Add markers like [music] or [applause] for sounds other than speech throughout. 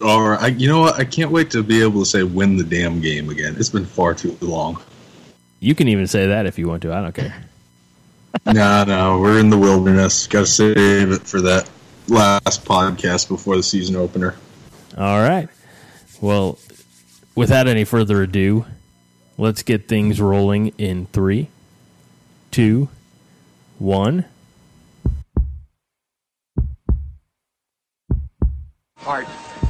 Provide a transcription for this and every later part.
Or I, you know what? I can't wait to be able to say "win the damn game" again. It's been far too long. You can even say that if you want to. I don't care. [laughs] no, no, we're in the wilderness. Got to save it for that last podcast before the season opener. All right. Well, without any further ado, let's get things rolling in three, two, one. Heart.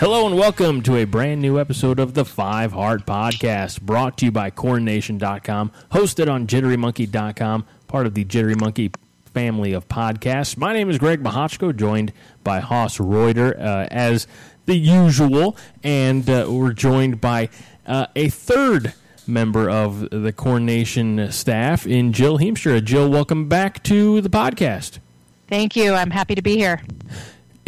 Hello and welcome to a brand new episode of the Five Heart Podcast, brought to you by CornNation.com, hosted on JitteryMonkey.com, part of the Jittery Monkey family of podcasts. My name is Greg Mahochko, joined by Haas Reuter uh, as the usual, and uh, we're joined by uh, a third member of the Corn Nation staff in Jill Heemstra. Jill, welcome back to the podcast. Thank you. I'm happy to be here.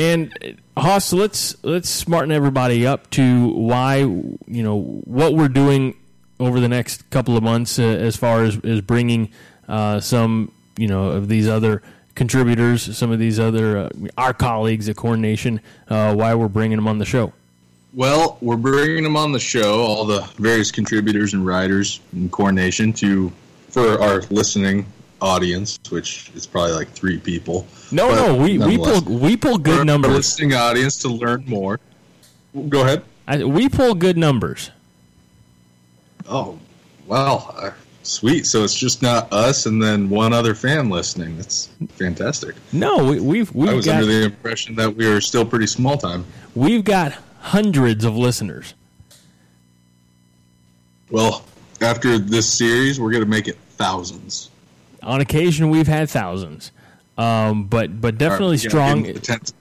And Haas, let's let's smarten everybody up to why you know what we're doing over the next couple of months uh, as far as, as bringing uh, some you know of these other contributors, some of these other uh, our colleagues at Corn Nation, uh, why we're bringing them on the show. Well, we're bringing them on the show, all the various contributors and writers in Corn Nation, to for our listening audience, which is probably like three people. No, but no, we, we pull we pull good numbers. Listening audience to learn more. Go ahead. I, we pull good numbers. Oh, well, uh, sweet. So it's just not us and then one other fan listening. That's fantastic. No, we, we've we've I was got, under the impression that we were still pretty small time. We've got hundreds of listeners. Well, after this series, we're going to make it thousands on occasion we've had thousands, um, but but definitely right, strong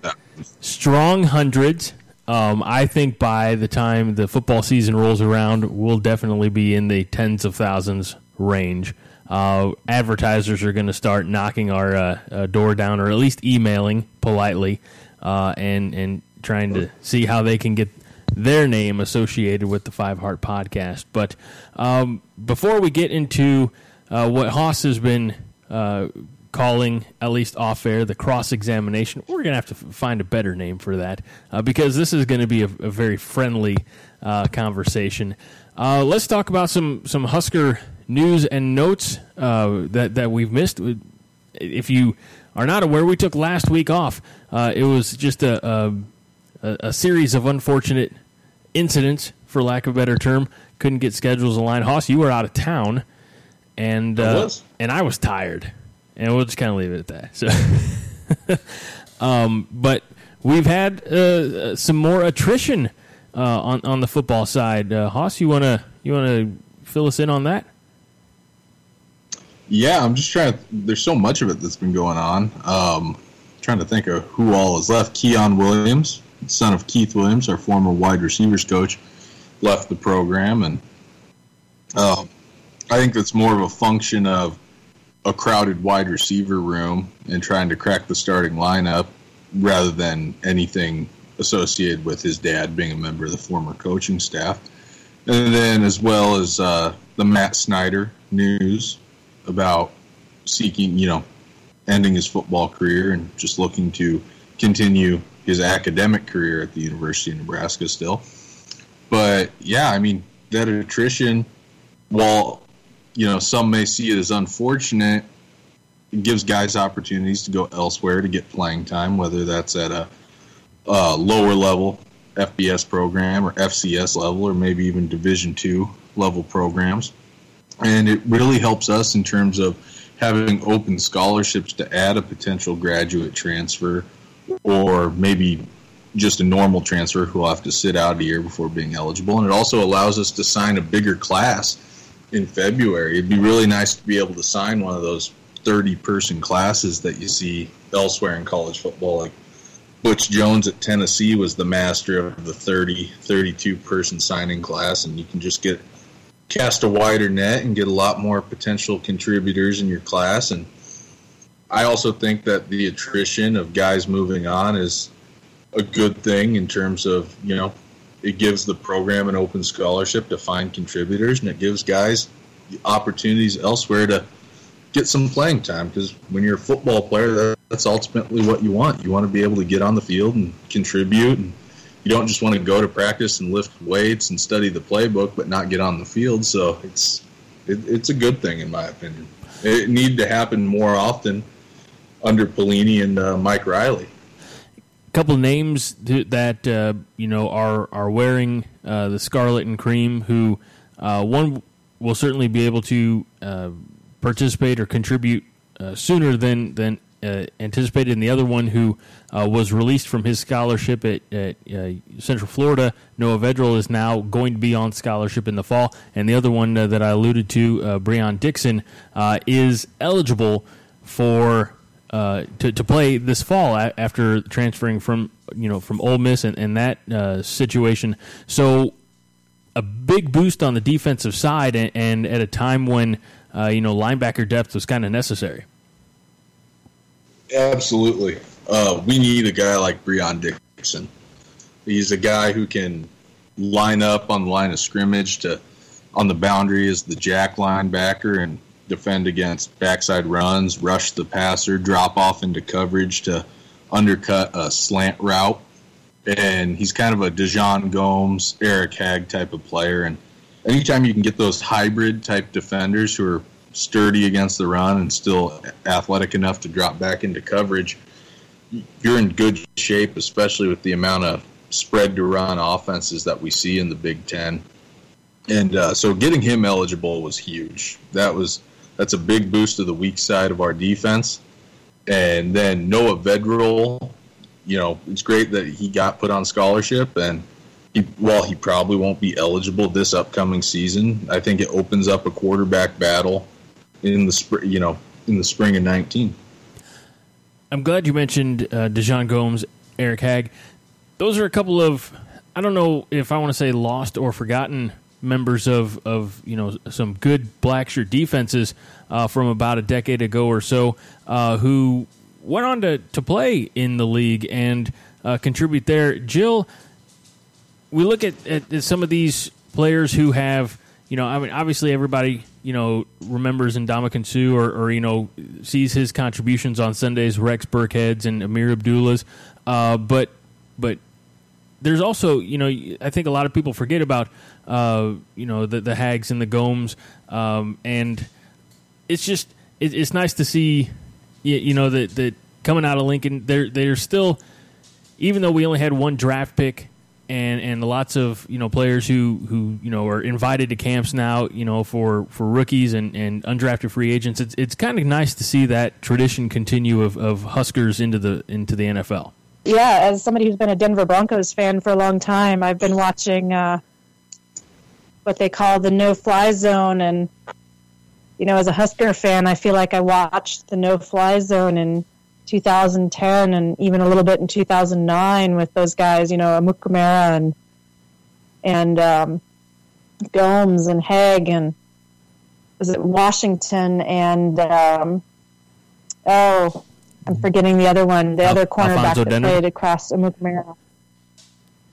strong hundreds. Um, I think by the time the football season rolls around, we'll definitely be in the tens of thousands range. Uh, advertisers are going to start knocking our uh, uh, door down, or at least emailing politely, uh, and and trying to see how they can get their name associated with the Five Heart Podcast. But um, before we get into uh, what Haas has been uh, calling, at least off air, the cross examination. We're going to have to find a better name for that uh, because this is going to be a, a, very friendly uh, conversation. Uh, let's talk about some, some Husker news and notes uh, that, that we've missed. If you are not aware, we took last week off. it was just a, a, a series of unfortunate incidents, for lack of a better term. Couldn't get schedules aligned. Haas, you were out of town and uh, and I was tired, and we'll just kind of leave it at that. So, [laughs] um, but we've had uh, some more attrition uh, on on the football side. Uh, Haas, you wanna you wanna fill us in on that? Yeah, I'm just trying. To, there's so much of it that's been going on. Um, trying to think of who all is left. Keyan Williams, son of Keith Williams, our former wide receivers coach, left the program, and um, I think that's more of a function of a crowded wide receiver room and trying to crack the starting lineup rather than anything associated with his dad being a member of the former coaching staff. And then, as well as uh, the Matt Snyder news about seeking, you know, ending his football career and just looking to continue his academic career at the University of Nebraska still. But yeah, I mean, that attrition, while you know, some may see it as unfortunate. It gives guys opportunities to go elsewhere to get playing time, whether that's at a, a lower level FBS program or FCS level, or maybe even Division two level programs. And it really helps us in terms of having open scholarships to add a potential graduate transfer, or maybe just a normal transfer who will have to sit out a year before being eligible. And it also allows us to sign a bigger class in February. It'd be really nice to be able to sign one of those 30 person classes that you see elsewhere in college football, like Butch Jones at Tennessee was the master of the 30, 32 person signing class, and you can just get cast a wider net and get a lot more potential contributors in your class. And I also think that the attrition of guys moving on is a good thing in terms of, you know, it gives the program an open scholarship to find contributors and it gives guys opportunities elsewhere to get some playing time because when you're a football player, that's ultimately what you want. You want to be able to get on the field and contribute, and you don't just want to go to practice and lift weights and study the playbook, but not get on the field. So it's it, it's a good thing in my opinion. It needed to happen more often under Pelini and uh, Mike Riley. Couple names that uh, you know are are wearing uh, the scarlet and cream. Who uh, one will certainly be able to uh, participate or contribute uh, sooner than than uh, anticipated, and the other one who was released from his scholarship at, at Central Florida, Noah Vedral, is now going to be on scholarship in the fall, and the other one that I alluded to, Breon Dixon, is eligible for. To, to play this fall after transferring from you know from Ole Miss and, and that situation, so a big boost on the defensive side, and, and at a time when uh, you know, linebacker depth was kind of necessary. Absolutely. Uh, we need a guy like Breon Dixon. He's a guy who can line up on the line of scrimmage to on the boundary as the jack linebacker and defend against backside runs, rush the passer, drop off into coverage to undercut a slant route. And he's kind of a DeJon Gomes, Eric Hagg type of player. And anytime you can get those hybrid type defenders who are sturdy against the run and still athletic enough to drop back into coverage, you're in good shape, especially with the amount of spread to run offenses that we see in the Big Ten. And uh, so getting him eligible was huge. That was that's a big boost to the weak side of our defense. And then Noah Vedral, you know, it's great that he got put on scholarship and he, while he probably won't be eligible this upcoming season, I think it opens up a quarterback battle in the spring, you know, in the spring of 19. I'm glad you mentioned uh, DeJon Gomes, Eric Hagg. Those are a couple of I don't know if I want to say lost or forgotten members of of you know some good Blackshirt defenses uh, from about a decade ago or so uh, who went on to to play in the league and uh, contribute there. Jill, we look at, at, some of these players who have, you know, I mean, obviously everybody, you know, remembers Ndamukong Suh or, or, you know, sees his contributions on Sundays, Rex Burkhead's and Ameer Abdullah's. Uh, but, but there's also, you know, I think a lot of people forget about, uh, you know, the, the Haggs and the Gomes. Um, and it's just, it, it's nice to see, you, you know, that, that coming out of Lincoln, they're, they're still, even though we only had one draft pick and and lots of you know players who who you know are invited to camps now you know for for rookies and and undrafted free agents it's it's kind of nice to see that tradition continue of of Huskers into the into the NFL. Yeah, as somebody who's been a Denver Broncos fan for a long time, I've been watching uh, what they call the no fly zone. And you know as a Husker fan, I feel like I watched the no fly zone in 2010 and even a little bit in 2009 with those guys, you know, Amukamara and and um, Gomes and Hagg and was it Washington and um, oh, I'm forgetting the other one, the Al- other cornerback Alfonso that Dennard? played across Amukamara.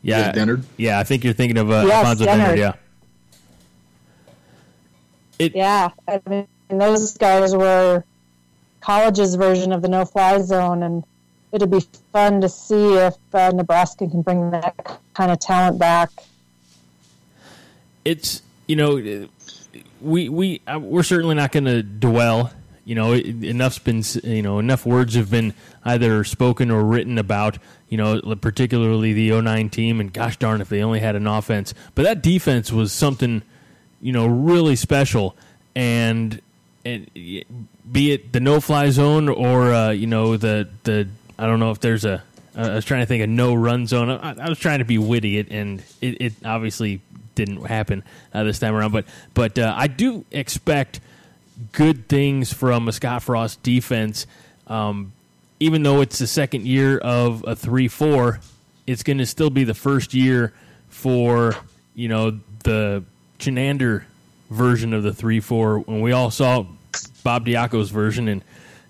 Yeah, Dennard. Yeah, I think you're thinking of uh, yes, Alfonso Dennard. Dennard. Yeah. It, yeah, I mean, those guys were college's version of the no-fly zone, and it'd be fun to see if uh, Nebraska can bring that kind of talent back. It's you know we we uh, we're certainly not going to dwell. You know, enough's been you know enough words have been either spoken or written about you know particularly the 09 team and gosh darn if they only had an offense, but that defense was something you know really special and and be it the no fly zone or uh, you know the the I don't know if there's a I was trying to think of no run zone. I, I was trying to be witty, and it, it obviously didn't happen uh, this time around. But but uh, I do expect good things from a Scott Frost defense. Um, even though it's the second year of a three four, it's going to still be the first year for you know the Chinander version of the three four. When we all saw Bob Diaco's version and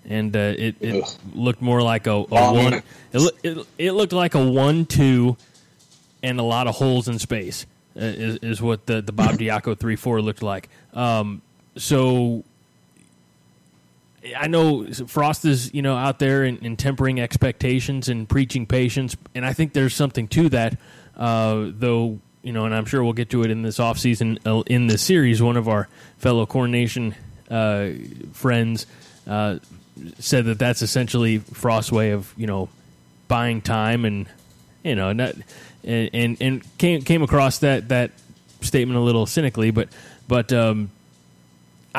and uh, it, it looked more like a, a one. It, it, it, looked like a one-two, and a lot of holes in space uh, is, is what the the Bob Diaco three four looked like. Um, so I know Frost is you know out there and, and, tempering expectations and preaching patience, and I think there's something to that. Uh, though you know, and I'm sure we'll get to it in this offseason uh, in this series. One of our fellow Corn Nation uh, friends uh, said that that's essentially Frost's way of you know buying time and you know not and and, and came came across that that statement a little cynically, but but um,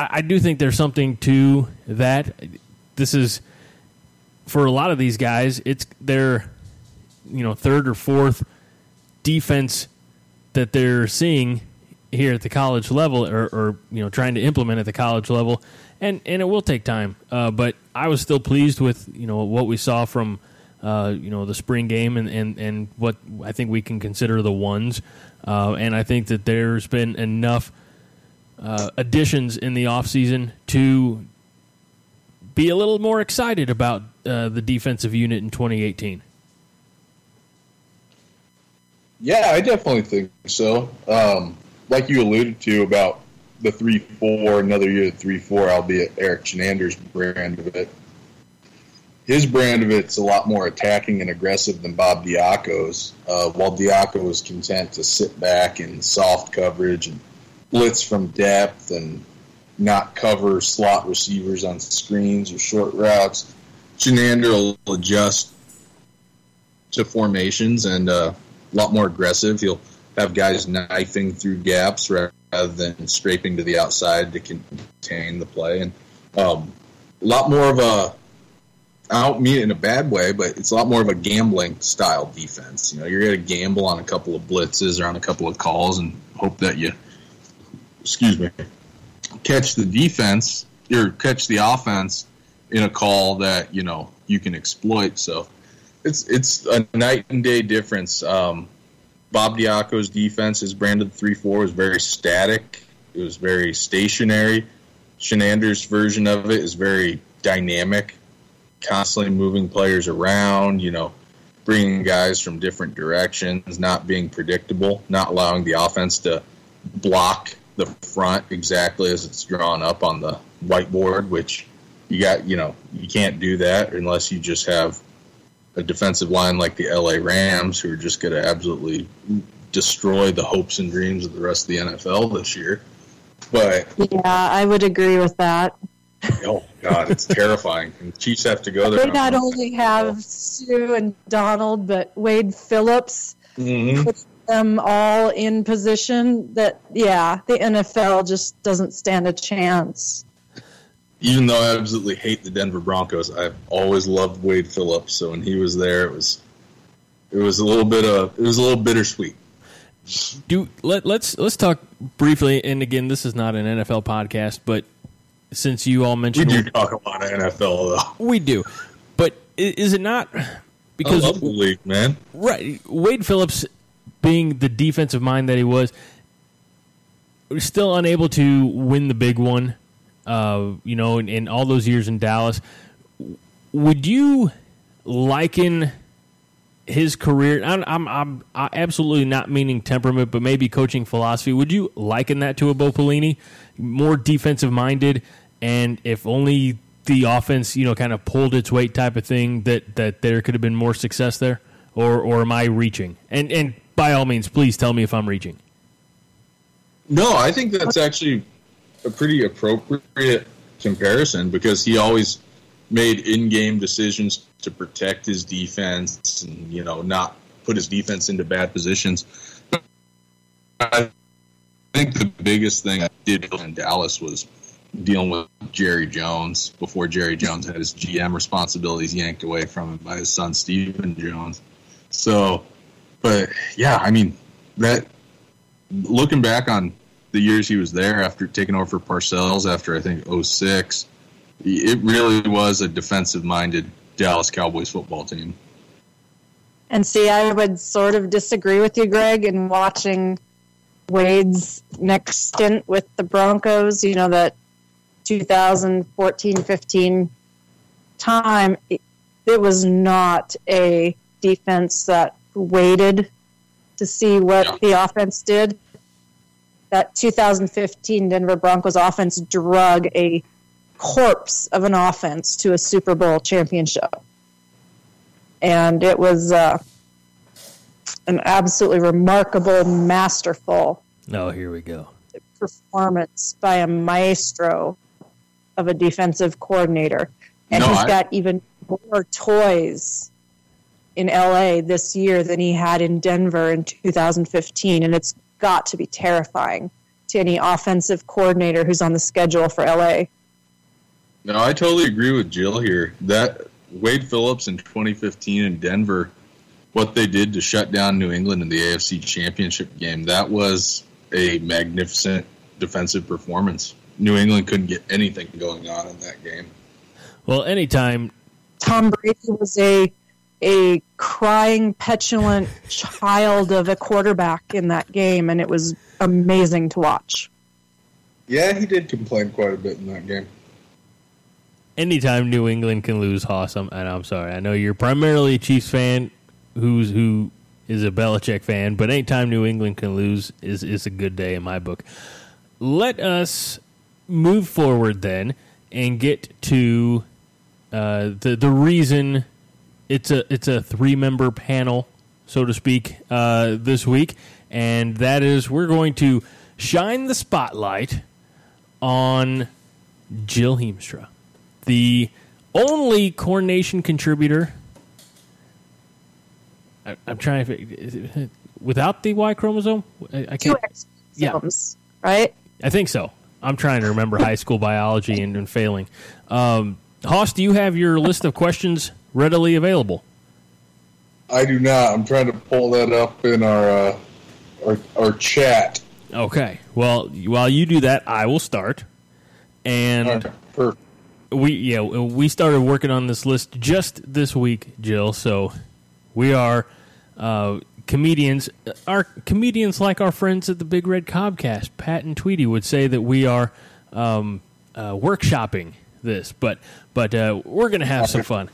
I, I do think there's something to that. This is for a lot of these guys, it's their you know third or fourth defense that they're seeing here at the college level or, or, you know trying to implement at the college level. And and it will take time. Uh, but I was still pleased with you know what we saw from uh, you know the spring game and, and, and what I think we can consider the ones. Uh, and I think that there's been enough uh, additions in the offseason to be a little more excited about uh, the defensive unit in 2018 yeah I definitely think so um, like you alluded to about the three four, another year three four, albeit Eric Chinander's brand of it. His brand of it's a lot more attacking and aggressive than Bob Diaco's. Uh, while Diaco was content to sit back in soft coverage and blitz from depth and not cover slot receivers on screens or short routes, Chinander will adjust to formations and uh, a lot more aggressive. He'll have guys knifing through gaps rather than scraping to the outside to contain the play. And um, a lot more of a, I don't mean it in a bad way, but it's a lot more of a gambling style defense. You know, you're going to gamble on a couple of blitzes or on a couple of calls and hope that you, excuse me, catch the defense or catch the offense in a call that you know you can exploit. So it's it's a night and day difference. Um, Bob Diaco's defense, his branded 3 4 was very static. It was very stationary. Chinander's version of it is very dynamic, constantly moving players around, you know, bringing guys from different directions, not being predictable, not allowing the offense to block the front exactly as it's drawn up on the whiteboard, which you got, you know, you can't do that unless you just have a defensive line like the LA Rams, who are just going to absolutely destroy the hopes and dreams of the rest of the NFL this year. But yeah, I would agree with that. oh God, it's terrifying. And Chiefs have to go there. They not only have Suh and Donald, but Wade Phillips mm-hmm. Them all in position. That yeah, the NFL just doesn't stand a chance even though I absolutely hate the Denver Broncos, I've always loved Wade Phillips. So when he was there, it was it was a little bit of it was a little bittersweet. Do let let's let's talk briefly. And again, this is not an NFL podcast, but since you all mentioned, we do talk a lot of NFL though. We do, but is it not because I love the league, man? Right, Wade Phillips being the defensive mind that he was, still unable to win the big one uh, you know, in, in all those years in Dallas. Would you liken his career? I'm, I'm, I'm absolutely not meaning temperament, but maybe coaching philosophy. Would you liken that to a Bo Pelini, more defensive minded, and if only the offense, you know, kind of pulled its weight type of thing, that that there could have been more success there, or or am I reaching? And and by all means, please tell me if I'm reaching. No, I think that's actually a pretty appropriate comparison because he always made in-game decisions to protect his defense and you know not put his defense into bad positions. I think the biggest thing I did in Dallas was dealing with Jerry Jones before Jerry Jones had his GM responsibilities yanked away from him by his son Stephen Jones. So, but yeah, I mean that looking back on the years he was there after taking over for Parcells after I think 06, it really was a defensive minded Dallas Cowboys football team. And see, I would sort of disagree with you, Greg, in watching Wade's next stint with the Broncos. You know, that 2014 15 time, it, it was not a defense that waited to see what yeah. the offense did. That 2015 Denver Broncos offense drug a corpse of an offense to a Super Bowl championship. And it was uh, an absolutely remarkable, masterful. Oh, here we go. Performance by a maestro of a defensive coordinator. And no, he's I... got even more toys in LA this year than he had in Denver in 2015. And it's got to be terrifying to any offensive coordinator who's on the schedule for LA. No, I totally agree with Jill here. That Wade Phillips in 2015 in Denver, what they did to shut down New England in the AFC Championship game, that was a magnificent defensive performance. New England couldn't get anything going on in that game. Well, anytime Tom Brady was a a crying, petulant child of a quarterback in that game, and it was amazing to watch. Yeah, he did complain quite a bit in that game anytime New England can lose, Hoss, I'm, and I'm sorry. I know you're primarily a Chiefs fan, who's who is a Belichick fan, but anytime New England can lose is is a good day in my book. Let us move forward then and get to uh, the the reason it's a it's a three member panel, so to speak, uh, this week, and that is we're going to shine the spotlight on Jill Heemstra the only Corn Nation contributor. I, am trying to without the Y chromosome. I, I can't. yeah, right. I think so. I'm trying to remember high school biology and, and failing. Um, Hoss, do you have your list of questions readily available? I do not. I'm trying to pull that up in our uh, our, our chat. Okay. Well, while you do that, I will start. And perfect we yeah we started working on this list just this week, Jill. So we are uh, comedians. Our comedians, like our friends at the Big Red Cobcast, Pat and Tweety, would say that we are um, uh, workshopping this, but but uh, we're gonna have some fun.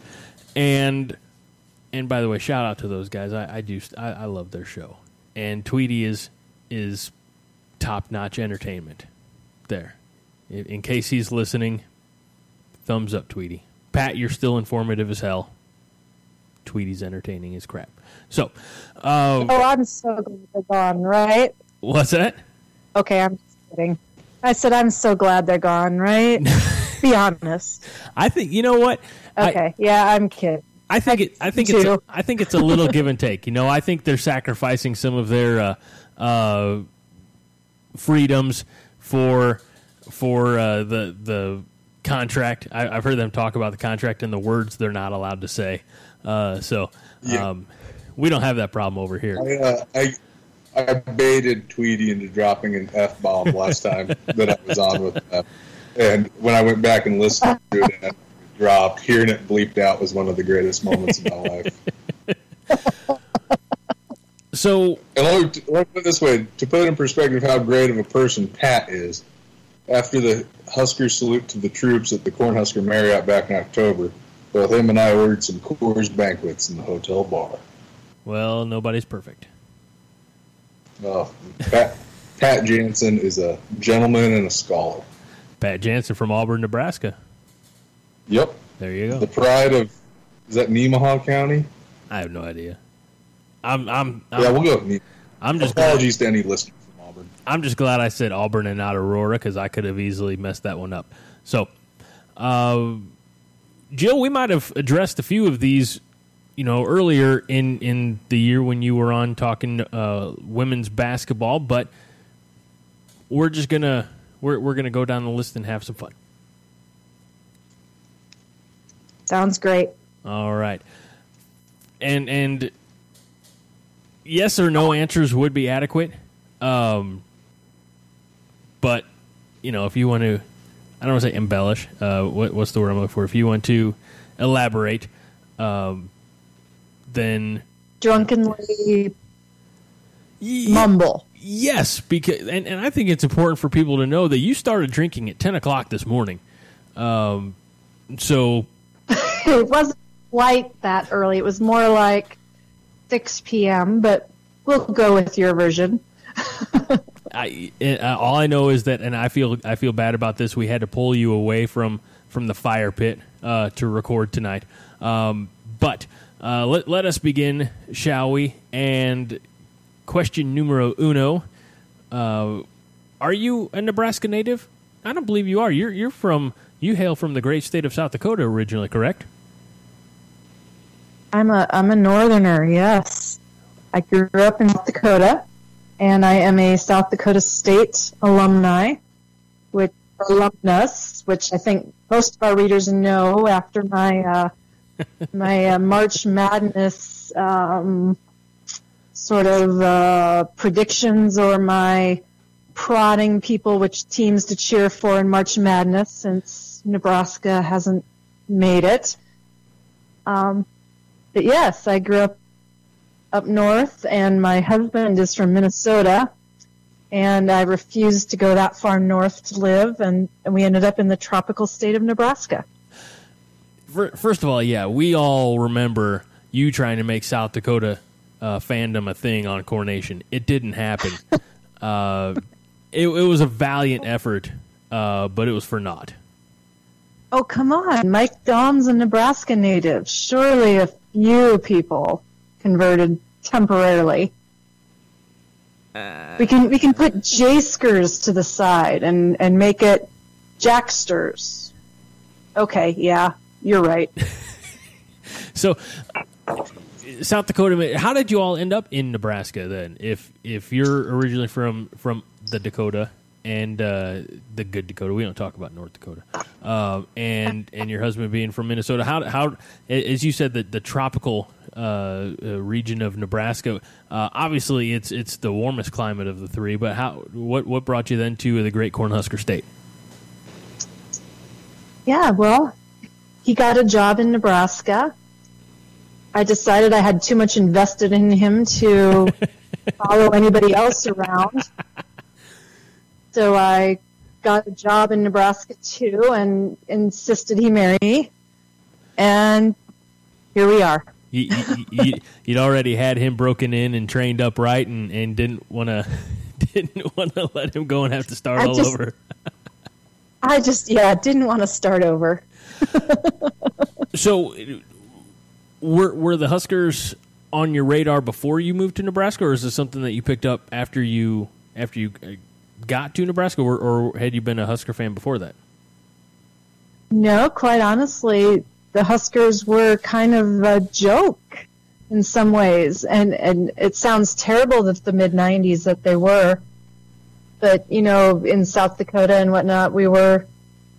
And and by the way, shout out to those guys. I, I do I, I love their show. And Tweety is is top notch entertainment. There, in, in case he's listening, Thumbs up, Tweety. Pat, you're still informative as hell. Tweety's entertaining as crap. So, uh, oh, I'm so glad they're gone. Right? What's that? Okay, I'm just kidding. I said I'm so glad they're gone. Right? [laughs] Be honest. I think you know what. Okay, I, yeah, I'm kidding. I think it. I think it's. A, I think it's a little give and take. You know, I think they're sacrificing some of their uh, uh, freedoms for for uh, the the contract. I, have heard them talk about the contract and the words they're not allowed to say. Uh, so yeah. um, we don't have that problem over here. I, uh, I, I baited Tweety into dropping an f bomb last time that I was on with them, and when I went back and listened [laughs] to it, and it dropped. Hearing it bleeped out was one of the greatest moments of my life. [laughs] So, and let me, let me put it this way: to put in perspective how great of a person Pat is, after the Husker salute to the troops at the Cornhusker Marriott back in October, both him and I ordered some Coors banquets in the hotel bar. Well, nobody's perfect. Oh, Pat, Pat Jansen is a gentleman and a scholar. Pat Jansen from Auburn, Nebraska. Yep. There you go. The pride of is that Nemaha County? I have no idea. I'm. I'm. I'm yeah, we'll go. I'm just apologies to any listeners from Auburn. I'm just glad I said Auburn and not Aurora because I could have easily messed that one up. So, uh, Jill, we might have addressed a few of these, you know, earlier in in the year when you were on talking uh, women's basketball, but we're just gonna we're we're gonna go down the list and have some fun. Sounds great. All right, and and yes or no answers would be adequate. Um, but you know, if you want to, I don't want to say embellish. Uh, what, what's the word I'm looking for? If you want to elaborate, um, then drunkenly mumble. Yes, because and, and I think it's important for people to know that you started drinking at ten o'clock this morning. Um, so [laughs] it wasn't quite that early. It was more like six p.m. But we'll go with your version. [laughs] I, uh, all I know is that, and I feel I feel bad about this. We had to pull you away from from the fire pit uh, to record tonight. Um, but uh, let let us begin, shall we? And question numero uno: uh, Are you a Nebraska native? I don't believe you are. You're you're from you hail from the great state of South Dakota originally, correct? I'm a I'm a northerner. Yes, I grew up in South Dakota and I am a South Dakota State alumni, which alumnus, which I think most of our readers know after my uh, [laughs] my uh, March Madness um, sort of uh, predictions or my prodding people which teams to cheer for in March Madness since Nebraska hasn't made it. Um, but yes, I grew up up north, and my husband is from Minnesota, and I refused to go that far north to live, and, and we ended up in the tropical state of Nebraska. First of all, yeah, we all remember you trying to make South Dakota uh, fandom a thing on Corn Nation. It didn't happen. [laughs] uh, it, it, was a valiant effort, uh, but it was for naught. Oh, come on. Mike Daum's a Nebraska native. Surely a few people converted temporarily. We can we can put Jayskers to the side and and make it Jacksters. Okay, yeah, you're right. [laughs] so, South Dakota. How did you all end up in Nebraska then? If if you're originally from from the Dakota and uh, the good Dakota. We don't talk about North Dakota. Uh, and and your husband being from Minnesota. How how as you said the the tropical uh, uh region of Nebraska. Uh, obviously, it's it's the warmest climate of the three. But how what what brought you then to the Great Cornhusker State? Yeah, well, he got a job in Nebraska. I decided I had too much invested in him to [laughs] follow anybody else around. So I got a job in Nebraska too and insisted he marry me. And here we are. you, you, would already had him broken in and trained up right and, and didn't want to [laughs] didn't want to let him go and have to start I all just, over. I just yeah didn't want to start over. [laughs] so were were the Huskers on your radar before you moved to Nebraska, or is this something that you picked up after you after you uh, got to Nebraska, or, or had you been a Husker fan before that? No, quite honestly, the Huskers were kind of a joke in some ways, and and it sounds terrible that the mid '90s that they were, but you know, in South Dakota and whatnot, we were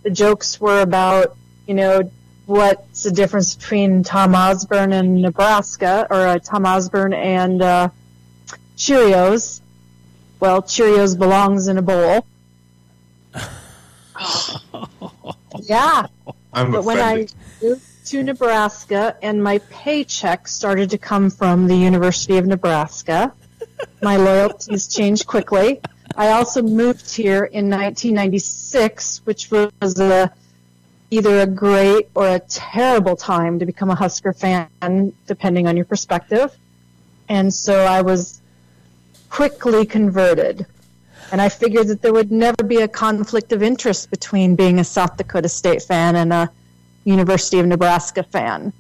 the jokes were about you know what's the difference between Tom Osborne and Nebraska, or uh, Tom Osborne and uh, Cheerios, well, Cheerios belongs in a bowl. [laughs] yeah. I'm but when I moved to Nebraska and my paycheck started to come from the University of Nebraska, my loyalties changed quickly. I also moved here in 1996, which was a, either a great or a terrible time to become a Husker fan, depending on your perspective. And so I was quickly converted. And I figured that there would never be a conflict of interest between being a South Dakota State fan and a University of Nebraska fan.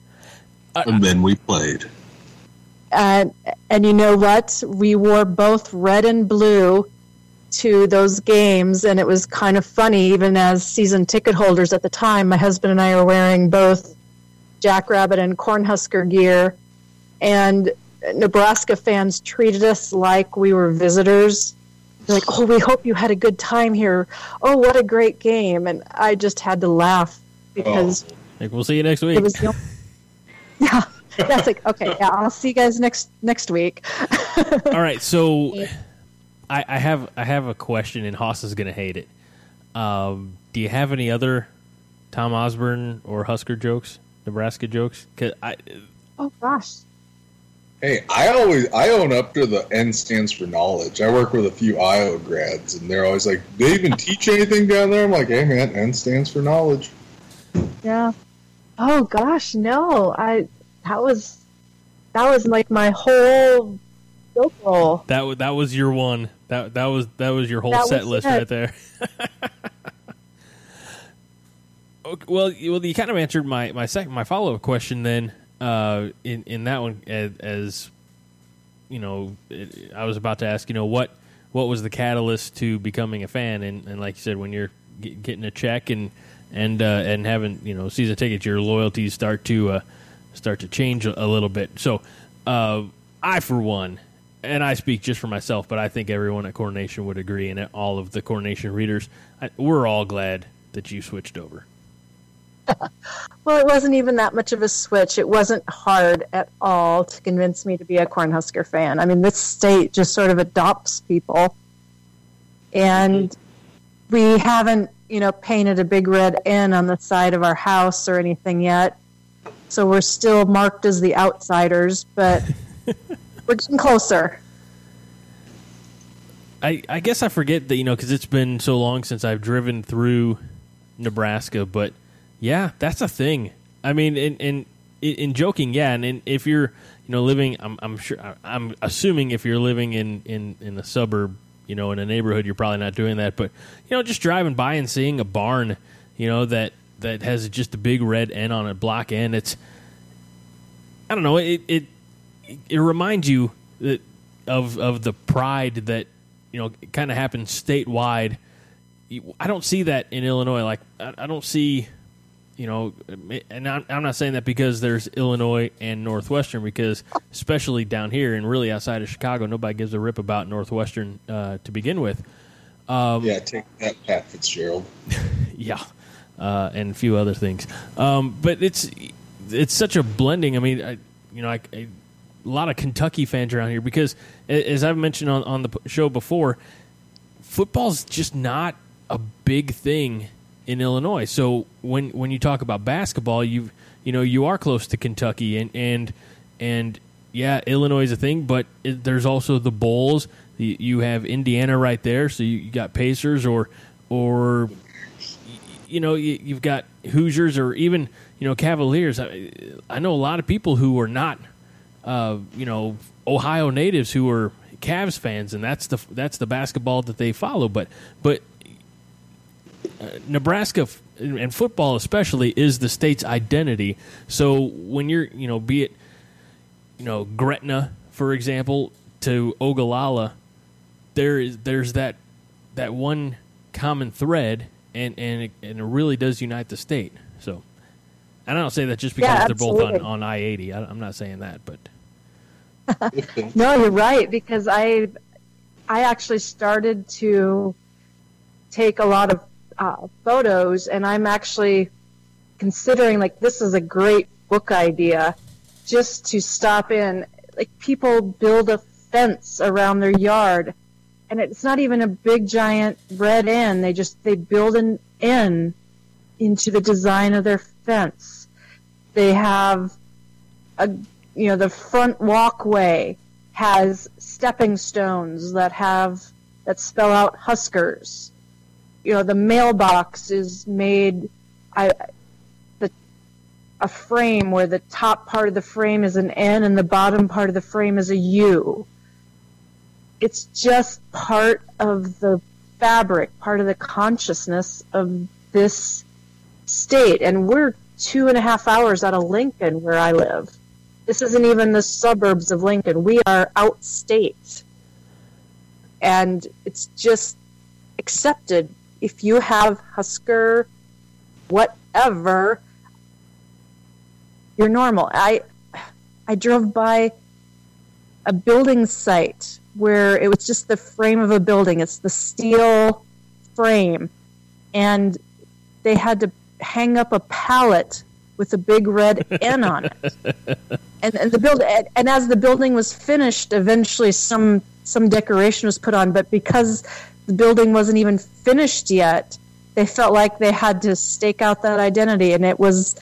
Uh, and then we played. And, and you know what? We wore both red and blue to those games, and it was kind of funny, even as season ticket holders at the time. My husband and I are wearing both Jackrabbit and Cornhusker gear. And Nebraska fans treated us like we were visitors. They're like, oh, we hope you had a good time here. Oh, what a great game. And I just had to laugh because. Oh. Like, we'll see you next week. The, [laughs] yeah. That's like, okay, yeah, I'll see you guys next next week. [laughs] All right, so I, I, have I have a question, and Haas is going to hate it. Um, do you have any other Tom Osborne or Husker jokes? Nebraska jokes? Cause I. Oh gosh. Hey, I always I own up to the N stands for knowledge. I work with a few IO grads, and they're always like, "They even [laughs] teach anything down there?" I'm like, "Hey, man, N stands for knowledge." Yeah. Oh gosh, no. I that was that was like my whole roll. That that was your one. That that was that was your whole that set list right there. [laughs] okay, well, well, you kind of answered my my second my follow up question then. Uh, in in that one, as, as you know, it, I was about to ask, you know, what what was the catalyst to becoming a fan? And, and like you said, when you're get, getting a check and and uh, and having you know season tickets, your loyalties start to uh, start to change a, a little bit. So, uh, I for one, and I speak just for myself, but I think everyone at Corn Nation would agree, and all of the Corn Nation readers, I, we're all glad that you switched over. [laughs] well, it wasn't even that much of a switch. It wasn't hard at all to convince me to be a Cornhusker fan. I mean, this state just sort of adopts people. And mm-hmm. we haven't, you know, painted a big red N on the side of our house or anything yet. So we're still marked as the outsiders, but [laughs] we're getting closer. I, I guess I forget that, you know, because it's been so long since I've driven through Nebraska, but – yeah, that's a thing. I mean, in in, in joking, yeah, and if you're you know living, I'm, I'm sure I'm assuming if you're living in in in a suburb, you know, in a neighborhood, you're probably not doing that. But you know, just driving by and seeing a barn, you know that that has just a big red N on it, block N. It's I don't know. It it it reminds you that of of the pride that you know kind of happens statewide. I don't see that in Illinois. Like I, I don't see you know, and I'm, I'm, not saying that because there's Illinois and Northwestern, because especially down here and really outside of Chicago, nobody gives a rip about Northwestern uh, to begin with. Um, yeah, take that, Pat Fitzgerald. [laughs] yeah, uh, and a few other things. Um, but it's it's such a blending. I mean, I, you know, I, I, a lot of Kentucky fans around here because, as I've mentioned on, on the show before, football's just not a big thing in Illinois. So when when you talk about basketball, you you know you are close to Kentucky and and and yeah, Illinois is a thing, but it, there's also the Bulls. You, you have Indiana right there, so you, you, got Pacers or or you know you, you've got Hoosiers or even you know Cavaliers. I, I know a lot of people who are not uh, you know Ohio natives who are Cavs fans, and that's the that's the basketball that they follow. But but Nebraska and football especially is the state's identity. So when you're, you know, be it, you know, Gretna, for example, to Ogallala, there is there's that that one common thread, and and it, and it really does unite the state. So I don't say that just because yeah, they're both on on I eighty. I'm not saying that, but [laughs] no, you're right because I I actually started to take a lot of uh, photos, and I'm actually considering like this is a great book idea, just to stop in. Like people build a fence around their yard, and it's not even a big giant red N. They just they build an N into the design of their fence. They have a you know the front walkway has stepping stones that have that spell out Huskers you know the mailbox is made I the a frame where the top part of the frame is an N and the bottom part of the frame is a U. It's just part of the fabric, part of the consciousness of this state. And we're two and a half hours out of Lincoln where I live. This isn't even the suburbs of Lincoln. We are outstate. And it's just accepted if you have Husker, whatever, you're normal. I I drove by a building site where it was just the frame of a building. It's the steel frame, and they had to hang up a pallet with a big red N on it. [laughs] And, and the build and, and as the building was finished, eventually some some decoration was put on. But because the building wasn't even finished yet, they felt like they had to stake out that identity, and it was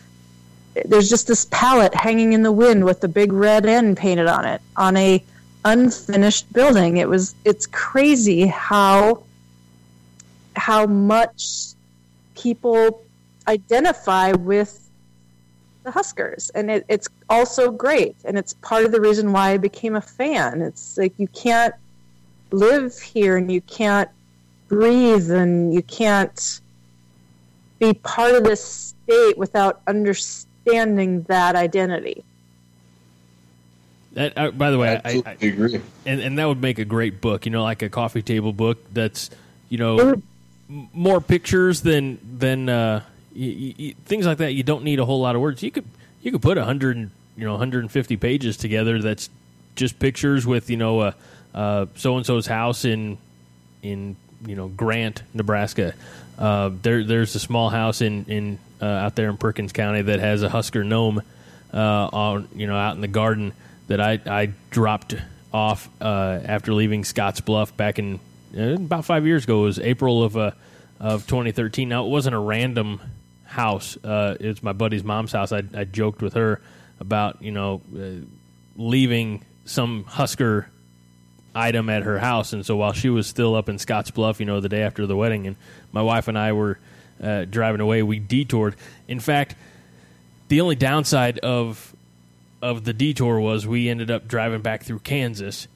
there's just this pallet hanging in the wind with the big red N painted on it on a unfinished building. It was it's crazy how how much people identify with the Huskers, and it, it's also great, and it's part of the reason why I became a fan. It's like you can't live here, and you can't breathe, and you can't be part of this state without understanding that identity. That, uh, by the way, I, I, I, agree, and and that would make a great book. You know, like a coffee table book. That's you know more pictures than than uh, you, you, things like that. You don't need a whole lot of words. You could you could put a hundred you know 150 pages together. That's just pictures with you know so and so's house in in you know Grant, Nebraska. Uh, there there's a small house in in uh, out there in Perkins County that has a Husker gnome uh, on you know out in the garden that I I dropped off uh, after leaving Scotts Bluff back in uh, about five years ago. It was April of uh, of 2013. Now it wasn't a random house. Uh, it was my buddy's mom's house. I, I joked with her about you know uh, leaving some Husker item at her house, and so while she was still up in Scotts Bluff, you know, the day after the wedding, and my wife and I were uh, driving away, we detoured. In fact, the only downside of of the detour was we ended up driving back through Kansas,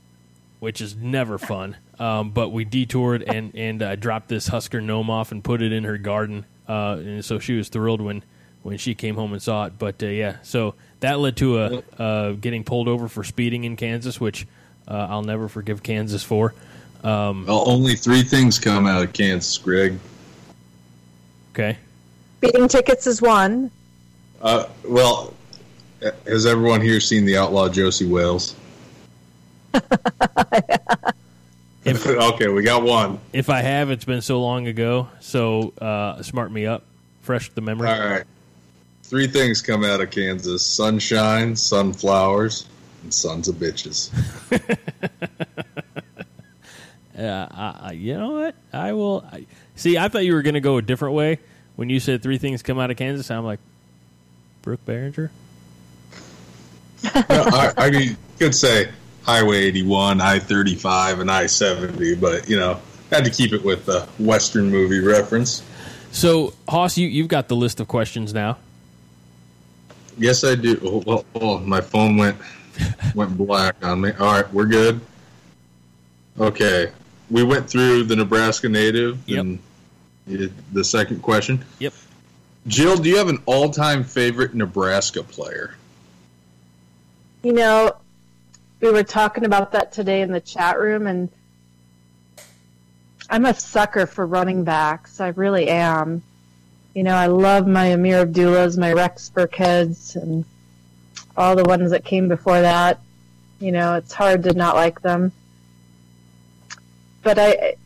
which is never fun. Um, but we detoured and and uh, dropped this Husker gnome off and put it in her garden, uh, and so she was thrilled when when she came home and saw it. But uh, yeah, so that led to a uh, getting pulled over for speeding in Kansas, which uh, I'll never forgive Kansas for. Um, well, only three things come out of Kansas, Greg. Okay. Speeding tickets is one. Uh, well, has everyone here seen the Outlaw Josey Wales? [laughs] if, [laughs] okay, we got one. If I have, it's been so long ago. So uh, smart me up, fresh the memory. All right. Three things come out of Kansas: sunshine, sunflowers, and sons of bitches. [laughs] uh, I, you know what? I will. I, see, I thought you were going to go a different way when you said three things come out of Kansas. I'm like, Brook Berringer. no, I, I mean, you could say Highway 81, I 35, and I 70, but you know, had to keep it with the Western movie reference. So, Hoss, you, you've got the list of questions now. Yes, I do. Oh, well, oh, my phone went went black on me. All right, we're good. Okay, we went through the Nebraska native yep. and the second question. Yep. Jill, do you have an all-time favorite Nebraska player? You know, we were talking about that today in the chat room, and I'm a sucker for running backs. I really am. You know, I love my Ameer Abdullahs, my Rex Burkheads, and all the ones that came before that. You know, it's hard to not like them. But I,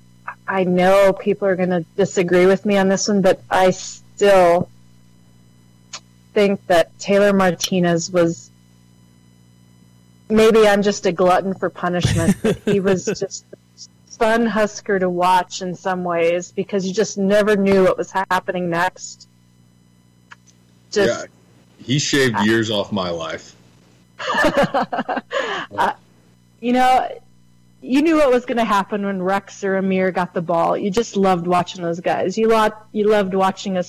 I know people are going to disagree with me on this one, but I still think that Taylor Martinez was maybe I'm just a glutton for punishment. he was [laughs] just fun Husker to watch in some ways because you just never knew what was happening next. Just, yeah, he shaved years off my life. [laughs] uh, you know, you knew what was going to happen when Rex or Ameer got the ball. You just loved watching those guys. You loved you loved watching a,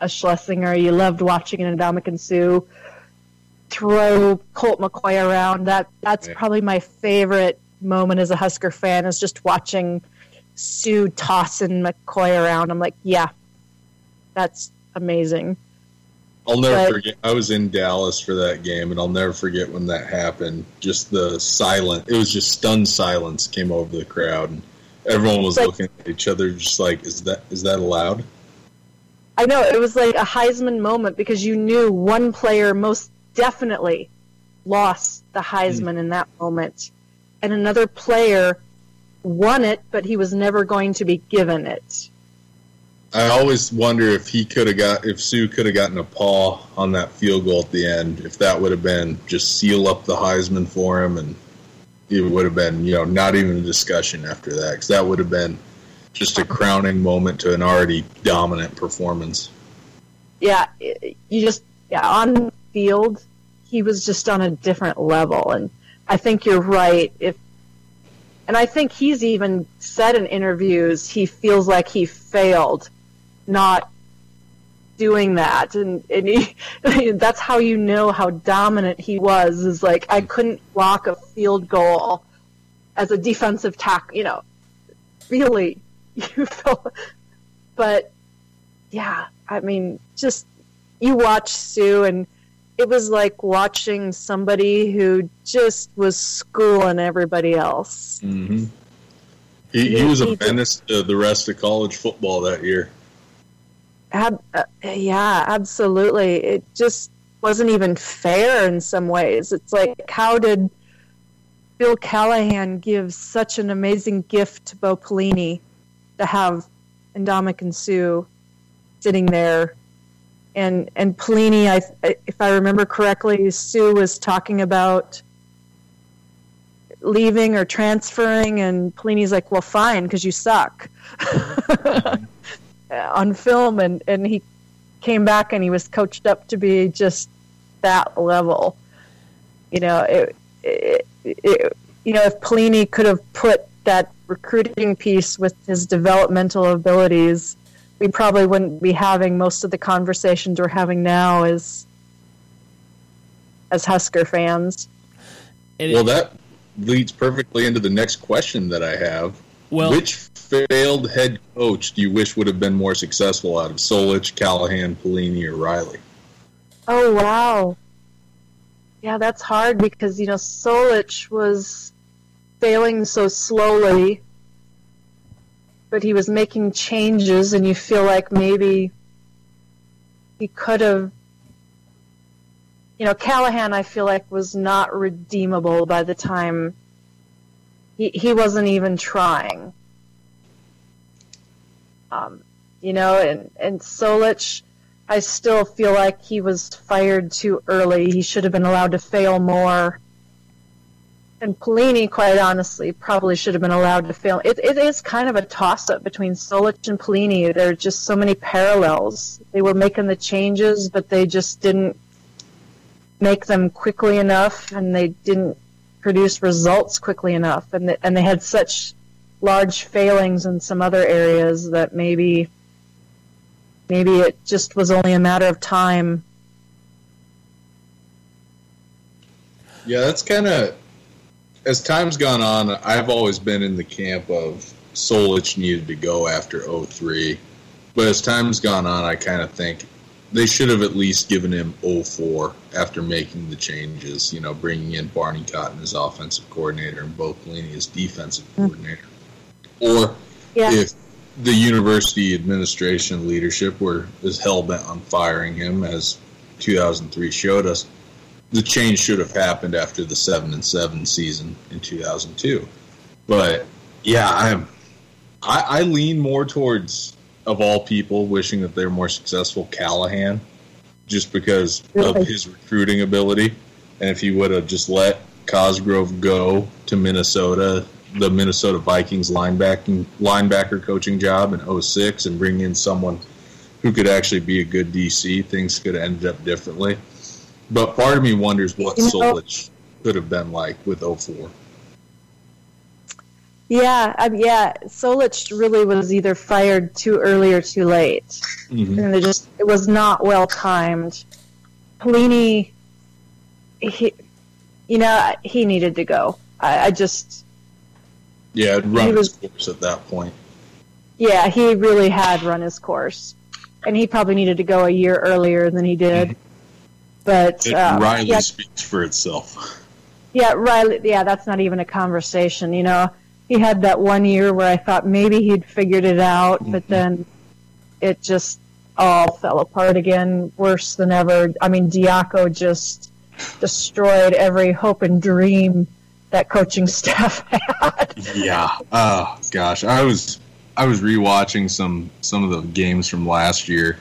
a Schlesinger. You loved watching an Ndamukong Suh throw Colt McCoy around. That that's yeah. probably my favorite moment as a Husker fan is just watching Suh tossing McCoy around. I'm like, yeah, that's amazing. I'll never but, forget. I was in Dallas for that game, and I'll never forget when that happened. Just the silent. It was just stunned silence came over the crowd, and everyone was like, looking at each other, just like, "Is that is that allowed?" I know it was like a Heisman moment because you knew one player most definitely lost the Heisman mm. in that moment, and another player won it, but he was never going to be given it. I always wonder if he could have got if Suh could have gotten a paw on that field goal at the end, if that would have been just seal up the Heisman for him, and it would have been you know not even a discussion after that because that would have been just a crowning moment to an already dominant performance. Yeah, you just yeah, on field, he was just on a different level. And I think you're right. If and I think he's even said in interviews he feels like he failed not doing that and, and he, [laughs] that's how you know how dominant he was is like I couldn't block a field goal as a defensive tack you know really [laughs] you feel but yeah I mean just you watch Suh and it was like watching somebody who just was schooling everybody else. Mm-hmm. He, he, was a menace to the rest of college football that year. Ab, uh, yeah, absolutely. It just wasn't even fair in some ways. It's like, how did Bill Callahan give such an amazing gift to Bo Pelini to have Ndamukong Suh sitting there and and Pelini, I, if I remember correctly, Suh was talking about leaving or transferring, and Pelini's like, "Well, fine, because you suck." [laughs] Mm-hmm. on film, and and he came back and he was coached up to be just that level. You know, it, it, it you know, if Pelini could have put that recruiting piece with his developmental abilities we probably wouldn't be having most of the conversations we're having now as as Husker fans. well, that leads perfectly into the next question that I have. Well, which failed head coach do you wish would have been more successful out of Solich, Callahan, Pelini, or Riley? Oh wow, yeah, that's hard because you know Solich was failing so slowly but he was making changes, and you feel like maybe he could have. You know, Callahan, I feel like was not redeemable by the time he he wasn't even trying. Um, you know, and and Solich, I still feel like he was fired too early. He should have been allowed to fail more and Pelini, quite honestly, probably should have been allowed to fail. It, it is kind of a toss up between Solich and Pelini. There are just so many parallels. They were making the changes, but they just didn't make them quickly enough, and they didn't produce results quickly enough. And, the, and they had such large failings in some other areas that maybe maybe it just was only a matter of time. Yeah, that's kind of as time's gone on, I've always been in the camp of Solich needed to go after 03. But as time's gone on, I kind of think they should have at least given him 04 after making the changes, you know, bringing in Barney Cotton as offensive coordinator and Bo Pelini as defensive mm-hmm. coordinator. Or yeah. if the university administration leadership were as hell bent on firing him as 2003 showed us, the change should have happened after the seven and seven season in 2002. But yeah, I'm I, I lean more towards of all people wishing that they're more successful Callahan, just because really? of his recruiting ability. And if he would have just let Cosgrove go to Minnesota, the Minnesota Vikings linebacking linebacker coaching job in 06 and bring in someone who could actually be a good DC, things could have ended up differently. But part of me wonders what you know, Solich could have been like with 04. Yeah, um, yeah. Solich really was either fired too early or too late, mm-hmm. and it just it was not well timed. Pelini, he, you know, he needed to go. I, I just yeah, run was, course at that point. Yeah, he really had run his course, and he probably needed to go a year earlier than he did. Mm-hmm. But uh, Riley yeah, speaks for itself. Yeah, Riley. Yeah, that's not even a conversation. You know, he had that one year where I thought maybe he'd figured it out, mm-hmm. but then it just all fell apart again, worse than ever. I mean, Diaco just destroyed every hope and dream that coaching [laughs] staff had. yeah. Oh gosh, I was I was rewatching some some of the games from last year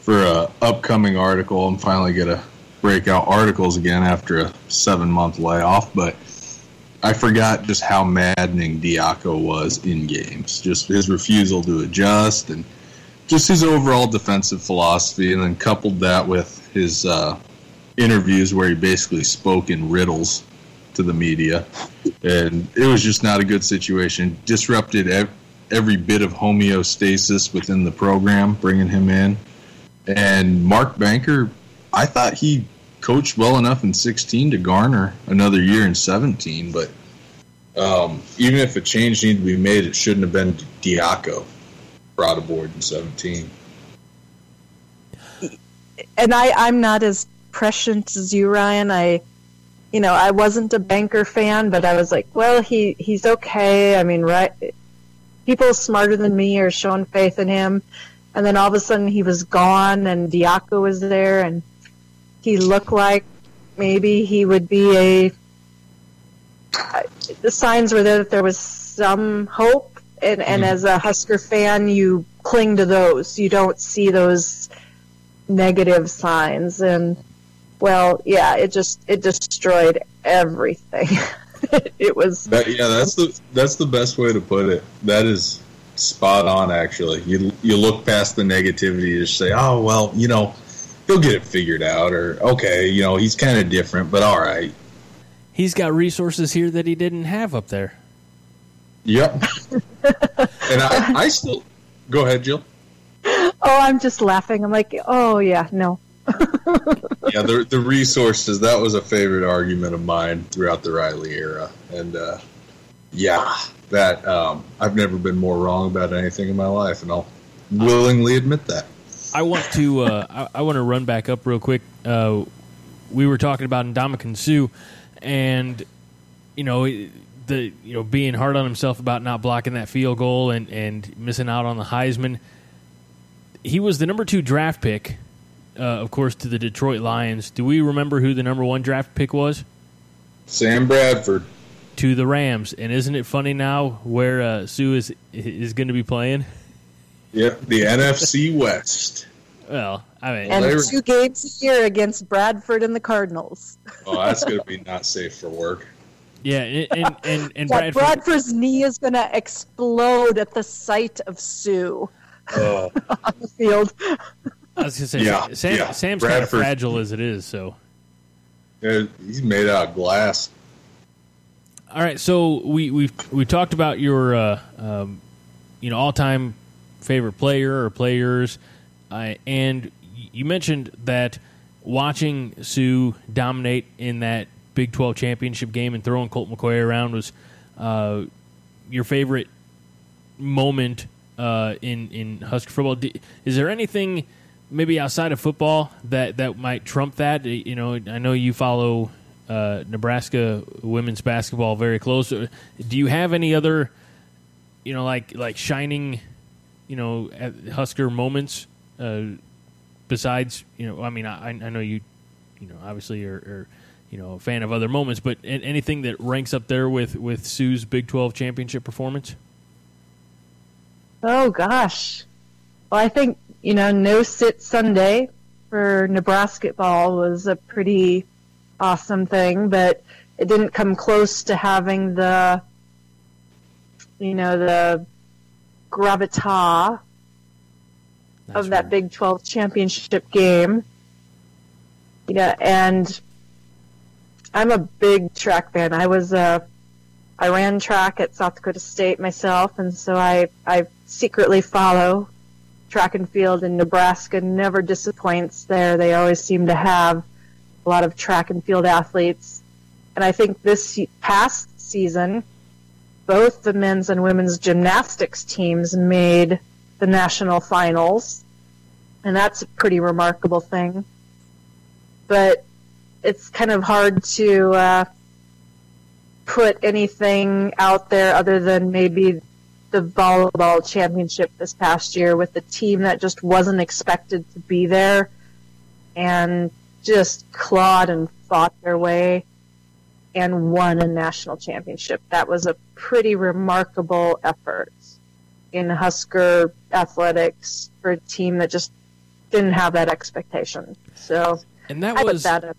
for a upcoming article. I'm finally gonna break out articles again after a seven month layoff, but I forgot just how maddening Diaco was in games. Just his refusal to adjust and just his overall defensive philosophy, and then coupled that with his uh, interviews where he basically spoke in riddles to the media, and it was just not a good situation. Disrupted ev- every bit of homeostasis within the program, bringing him in. And Mark Banker, I thought he coached well enough in 16 to garner another year in 17, but um, even if a change needed to be made, it shouldn't have been Diaco brought aboard in 17. And I, I'm not as prescient as you, Ryan. I, you know, I wasn't a banker fan, but I was like, well, he, he's okay. I mean, right, people smarter than me are showing faith in him. And then all of a sudden he was gone and Diaco was there and he looked like maybe he would be a. The signs were there that there was some hope, and, and mm as a Husker fan, you cling to those. You don't see those negative signs, and well, yeah, it just it destroyed everything. [laughs] it was that, yeah, that's the that's the best way to put it. That is spot on. Actually, you you look past the negativity to say, oh well, you know he'll get it figured out. Or okay, you know, he's kind of different, but all right. He's got resources here that he didn't have up there. Yep. [laughs] and I, I still go ahead, Jill. Oh, I'm just laughing. I'm like, oh yeah, no. [laughs] yeah, the the resources that was a favorite argument of mine throughout the Riley era, and uh, yeah, that um, I've never been more wrong about anything in my life, and I'll willingly admit that. I want to uh, I, I, want to run back up real quick. Uh, we were talking about Ndamukong Suh, and you know the you know being hard on himself about not blocking that field goal and and missing out on the Heisman. He was the number two draft pick, uh, of course, to the Detroit Lions. Do we remember who the number one draft pick was? Sam Bradford to the Rams. And isn't it funny now where uh, Suh is is going to be playing? Yep, the NFC West. Well, I mean, and well, two games a year against Bradford and the Cardinals. oh, that's going to be not safe for work. Yeah, and and, and yeah, Bradford, Bradford's knee is going to explode at the sight of Suh uh, [laughs] on the field. I was going to say, yeah, Sam, yeah. Sam's kind of fragile as it is, so. Yeah, he's made out of glass. All right, so we we we talked about your uh, um, you know all time favorite player or players. Uh, and you mentioned that watching Suh dominate in that Big 12 championship game and throwing Colt McCoy around was uh, your favorite moment uh, in in Husker football. Is there anything maybe outside of football that that might trump that? You know, I know you follow uh, Nebraska women's basketball very close. Do you have any other, you know, like like shining you know, Husker moments uh, besides, you know, I mean, I, I know you, you know, obviously are, are, you know, a fan of other moments, but anything that ranks up there with, with Suh's Big 12 championship performance? Oh, gosh. Well, I think, you know, no sit Sunday for Nebraska ball was a pretty awesome thing, but it didn't come close to having the, you know, the gravitas That's of that Big 12 championship game. Yeah, and I'm a big track fan. I was uh, I ran track at South Dakota State myself, and so I I secretly follow track and field. in Nebraska never disappoints there. They always seem to have a lot of track and field athletes. And I think this past season, both the men's and women's gymnastics teams made the national finals, and that's a pretty remarkable thing. But it's kind of hard to uh, put anything out there other than maybe the volleyball championship this past year with the team that just wasn't expected to be there and just clawed and fought their way and won a national championship. That was a pretty remarkable effort in Husker athletics for a team that just didn't have that expectation. So, and that was that,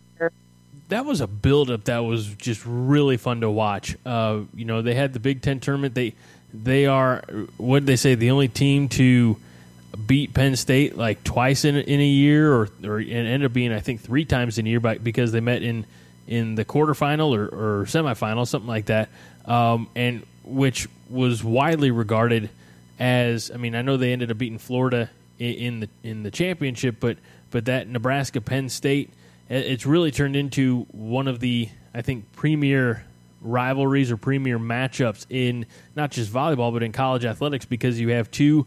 that was a buildup that was just really fun to watch. Uh, you know, they had the Big Ten tournament. They they are what did they say? The only team to beat Penn State like twice in in a year, or or it ended up being I think three times in a year, by, because they met in in the quarterfinal or, or semifinal, something like that, um, and which was widely regarded as I mean I know they ended up beating Florida in, in the in the championship, but but that Nebraska Penn State it's really turned into one of the I think premier rivalries or premier matchups in not just volleyball but in college athletics because you have two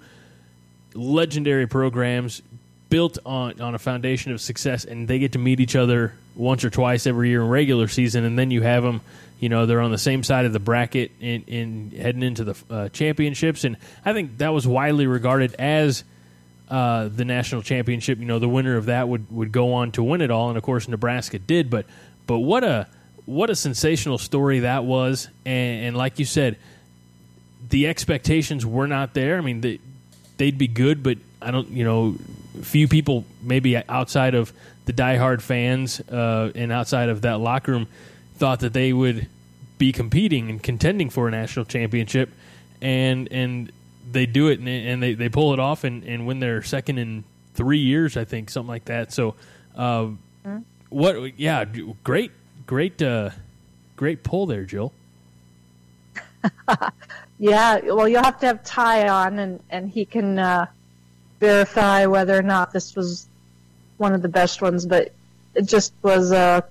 legendary programs built on on a foundation of success and they get to meet each other once or twice every year in regular season and then you have them you know they're on the same side of the bracket in, in heading into the uh, championships and I think that was widely regarded as uh, the national championship you know the winner of that would would go on to win it all and of course Nebraska did but but what a what a sensational story that was. And, and, like you said, the expectations were not there. I mean, they, they'd be good, but I don't, you know, few people maybe outside of the diehard fans uh, and outside of that locker room thought that they would be competing and contending for a national championship, and and they do it and, and they, they pull it off and, and win their second in three years, I think, something like that. So, uh, mm-hmm. what? Yeah, great great, uh, great pull there, Jill. [laughs] yeah, well, you'll have to have Ty on, and and he can uh, verify whether or not this was one of the best ones. But it just was uh,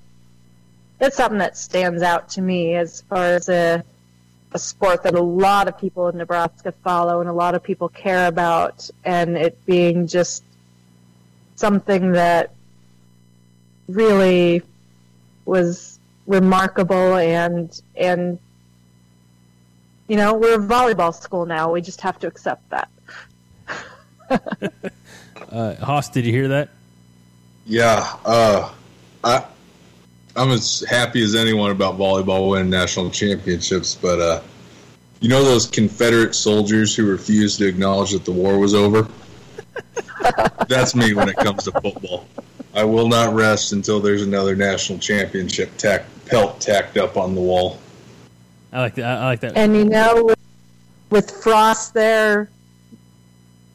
it's something that stands out to me as far as a a sport that a lot of people in Nebraska follow and a lot of people care about, and it being just something that really was remarkable and and you know we're a volleyball school now. We just have to accept that. Uh, Hoss, did you hear that? Yeah, uh, I I'm as happy as anyone about volleyball winning national championships, but uh, you know those Confederate soldiers who refused to acknowledge that the war was over. [laughs] That's me when it comes to football. I will not rest until there's another national championship tack, pelt tacked up on the wall. I like that. I like that. And you know, with, with Frost there,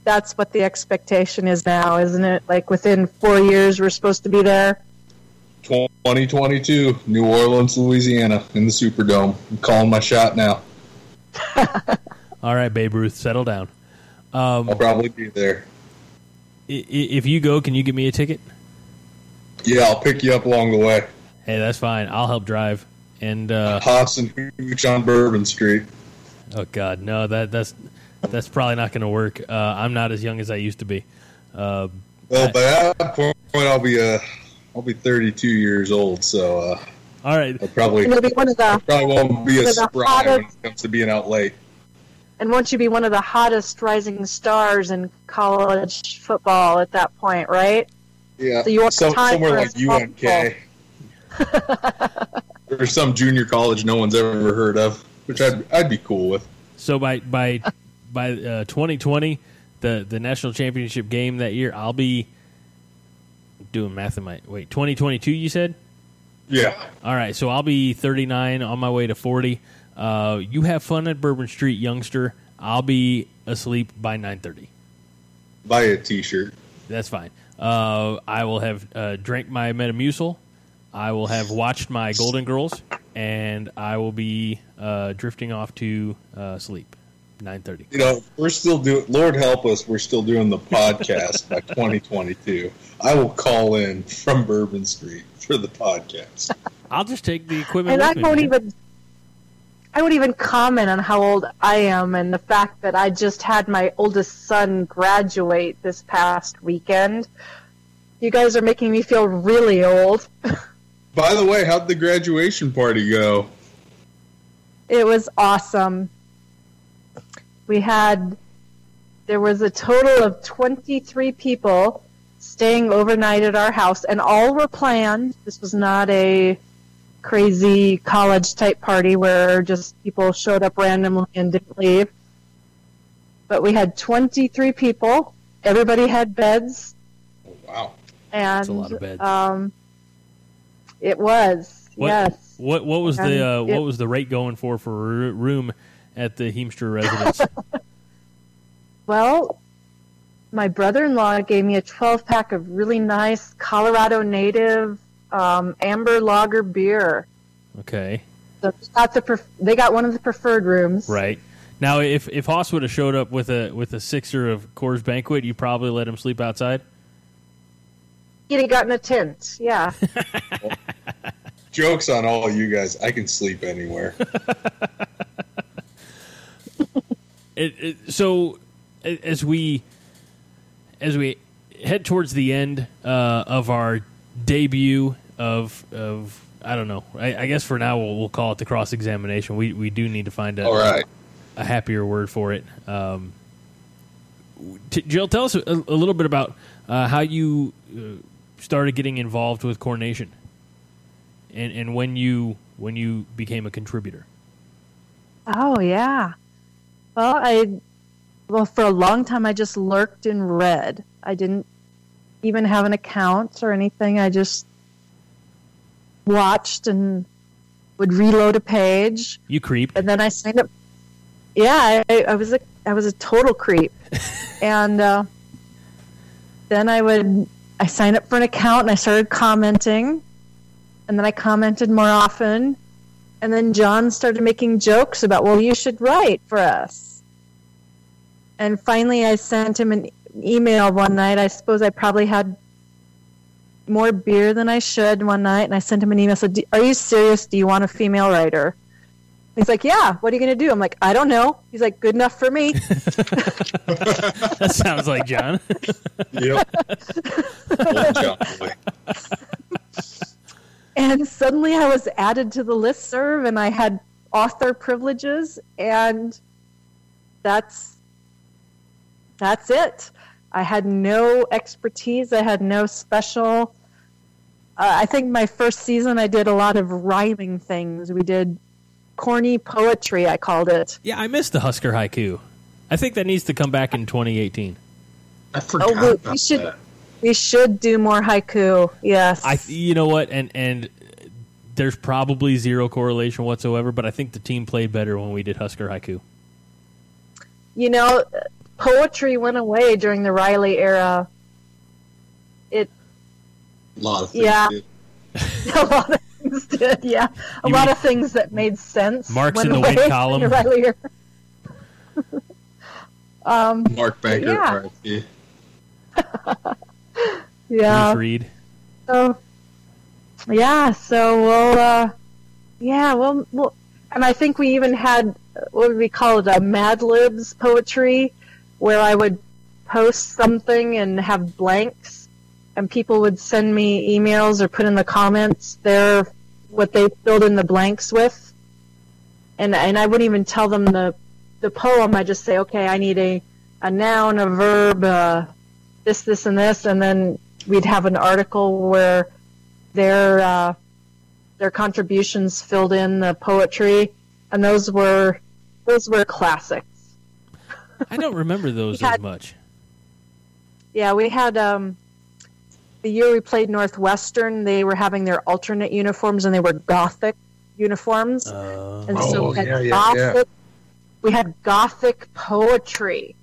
that's what the expectation is now, isn't it? Like within four years, we're supposed to be there. 2022, New Orleans, Louisiana, in the Superdome. I'm calling my shot now. [laughs] All right, Babe Ruth, settle down. Um, I'll probably be there. If you go, can you give me a ticket? Yeah, I'll pick you up along the way. Hey, that's fine. I'll help drive. And uh, Hoss and Hooch on Bourbon Street. Oh God, no that that's that's probably not going to work. Uh, I'm not as young as I used to be. Uh, well, by that point, I'll be uh, I'll be 32 years old. So, uh, all right, I probably be one of the, I probably won't be a spry hottest, when it comes to being out late. And won't you be one of the hottest rising stars in college football at that point, right? Yeah, so some, somewhere like UNK. [laughs] or some junior college no one's ever heard of, which I'd I'd be cool with. So by by [laughs] by uh, 2020, the the national championship game that year, I'll be doing math in my wait 2022. You said. Yeah. All right, so I'll be 39 on my way to 40. Uh, you have fun at Bourbon Street, youngster. I'll be asleep by 9:30. Buy a T-shirt. That's fine. Uh, I will have uh, drank my Metamucil. I will have watched my Golden Girls, and I will be uh, drifting off to uh, sleep. Nine thirty. You know, we're still doing. Lord help us, we're still doing the podcast by [laughs] 2022. I will call in from Bourbon Street for the podcast. I'll just take the equipment. And I won't me, even. I won't even comment on how old I am and the fact that I just had my oldest son graduate this past weekend. You guys are making me feel really old. By the way, how'd the graduation party go? It was awesome. We had, there was a total of 23 people staying overnight at our house, and all were planned. This was not a crazy college type party where just people showed up randomly and didn't leave. But we had 23 people. Everybody had beds. Oh, wow. And That's a lot of beds. Um, it was what, yes. What what was and the uh, it, what was the rate going for for room at the Heemstra residence? [laughs] well, my brother-in-law gave me a 12 pack of really nice Colorado native um, amber lager beer. Okay. So they got, pref- they got one of the preferred rooms. Right. Now, if if Hoss would have showed up with a with a sixer of Coors Banquet, you probably let him sleep outside. He'd have gotten a tent. Yeah. [laughs] Jokes on all you guys. I can sleep anywhere. [laughs] it, it, so, as we as we head towards the end uh, of our debut of of I don't know. I, I guess for now we'll, we'll, call it the cross examination. We we do need to find a all right. a happier word for it. Um, t- Jill, tell us a, a little bit about uh, how you uh, started getting involved with Corn Nation, and and when you when you became a contributor. Oh yeah. Well, I well for a long time I just lurked and read. I didn't even have an account or anything. I just watched and would reload a page. You creep. And then I signed up. Yeah, I, I was a I was a total creep, [laughs] and uh, then I would I signed up for an account and I started commenting, and then I commented more often, and then John started making jokes about, well, you should write for us. And finally, I sent him an email one night. I suppose I probably had more beer than I should one night, and I sent him an email. Said, "Are you serious? Do you want a female writer?" He's like, "Yeah. What are you going to do?" I'm like, "I don't know." He's like, "Good enough for me." [laughs] that sounds like John. yep. [laughs] and suddenly I was added to the list serve, and I had author privileges, and that's that's it. I had no expertise. I had no special. Uh, I think my first season I did a lot of rhyming things. We did corny poetry. I called it. Yeah, I missed the Husker haiku. I think that needs to come back in 2018. I forgot oh, we, we should, that. We should do more haiku. Yes. I. You know what? And and there's probably zero correlation whatsoever, but I think the team played better when we did Husker haiku. You know, poetry went away during the Riley era. It. A lot of things yeah. [laughs] a lot of things did. Yeah, a you lot of things that made sense. Marks in the win column. The Riley era. um, Mark Banker. Yeah. [laughs] yeah. So. Yeah. So we'll. Uh, yeah. Well. Well. And I think we even had what would we call it? A Mad Libs poetry where I would post something and have blanks, and people would send me emails or put in the comments their what they filled in the blanks with, and and I wouldn't even tell them the the poem. I just say, okay, I need a a noun, a verb, uh, this, this, and this, and then we'd have an article where their uh, their contributions filled in the poetry, and those were those were classic. I don't remember [laughs] those had, as much. Yeah, we had um, the year we played Northwestern. They were having their alternate uniforms, and they were Gothic uniforms. Uh, and so oh, we had yeah, Gothic. Yeah. We had Gothic poetry.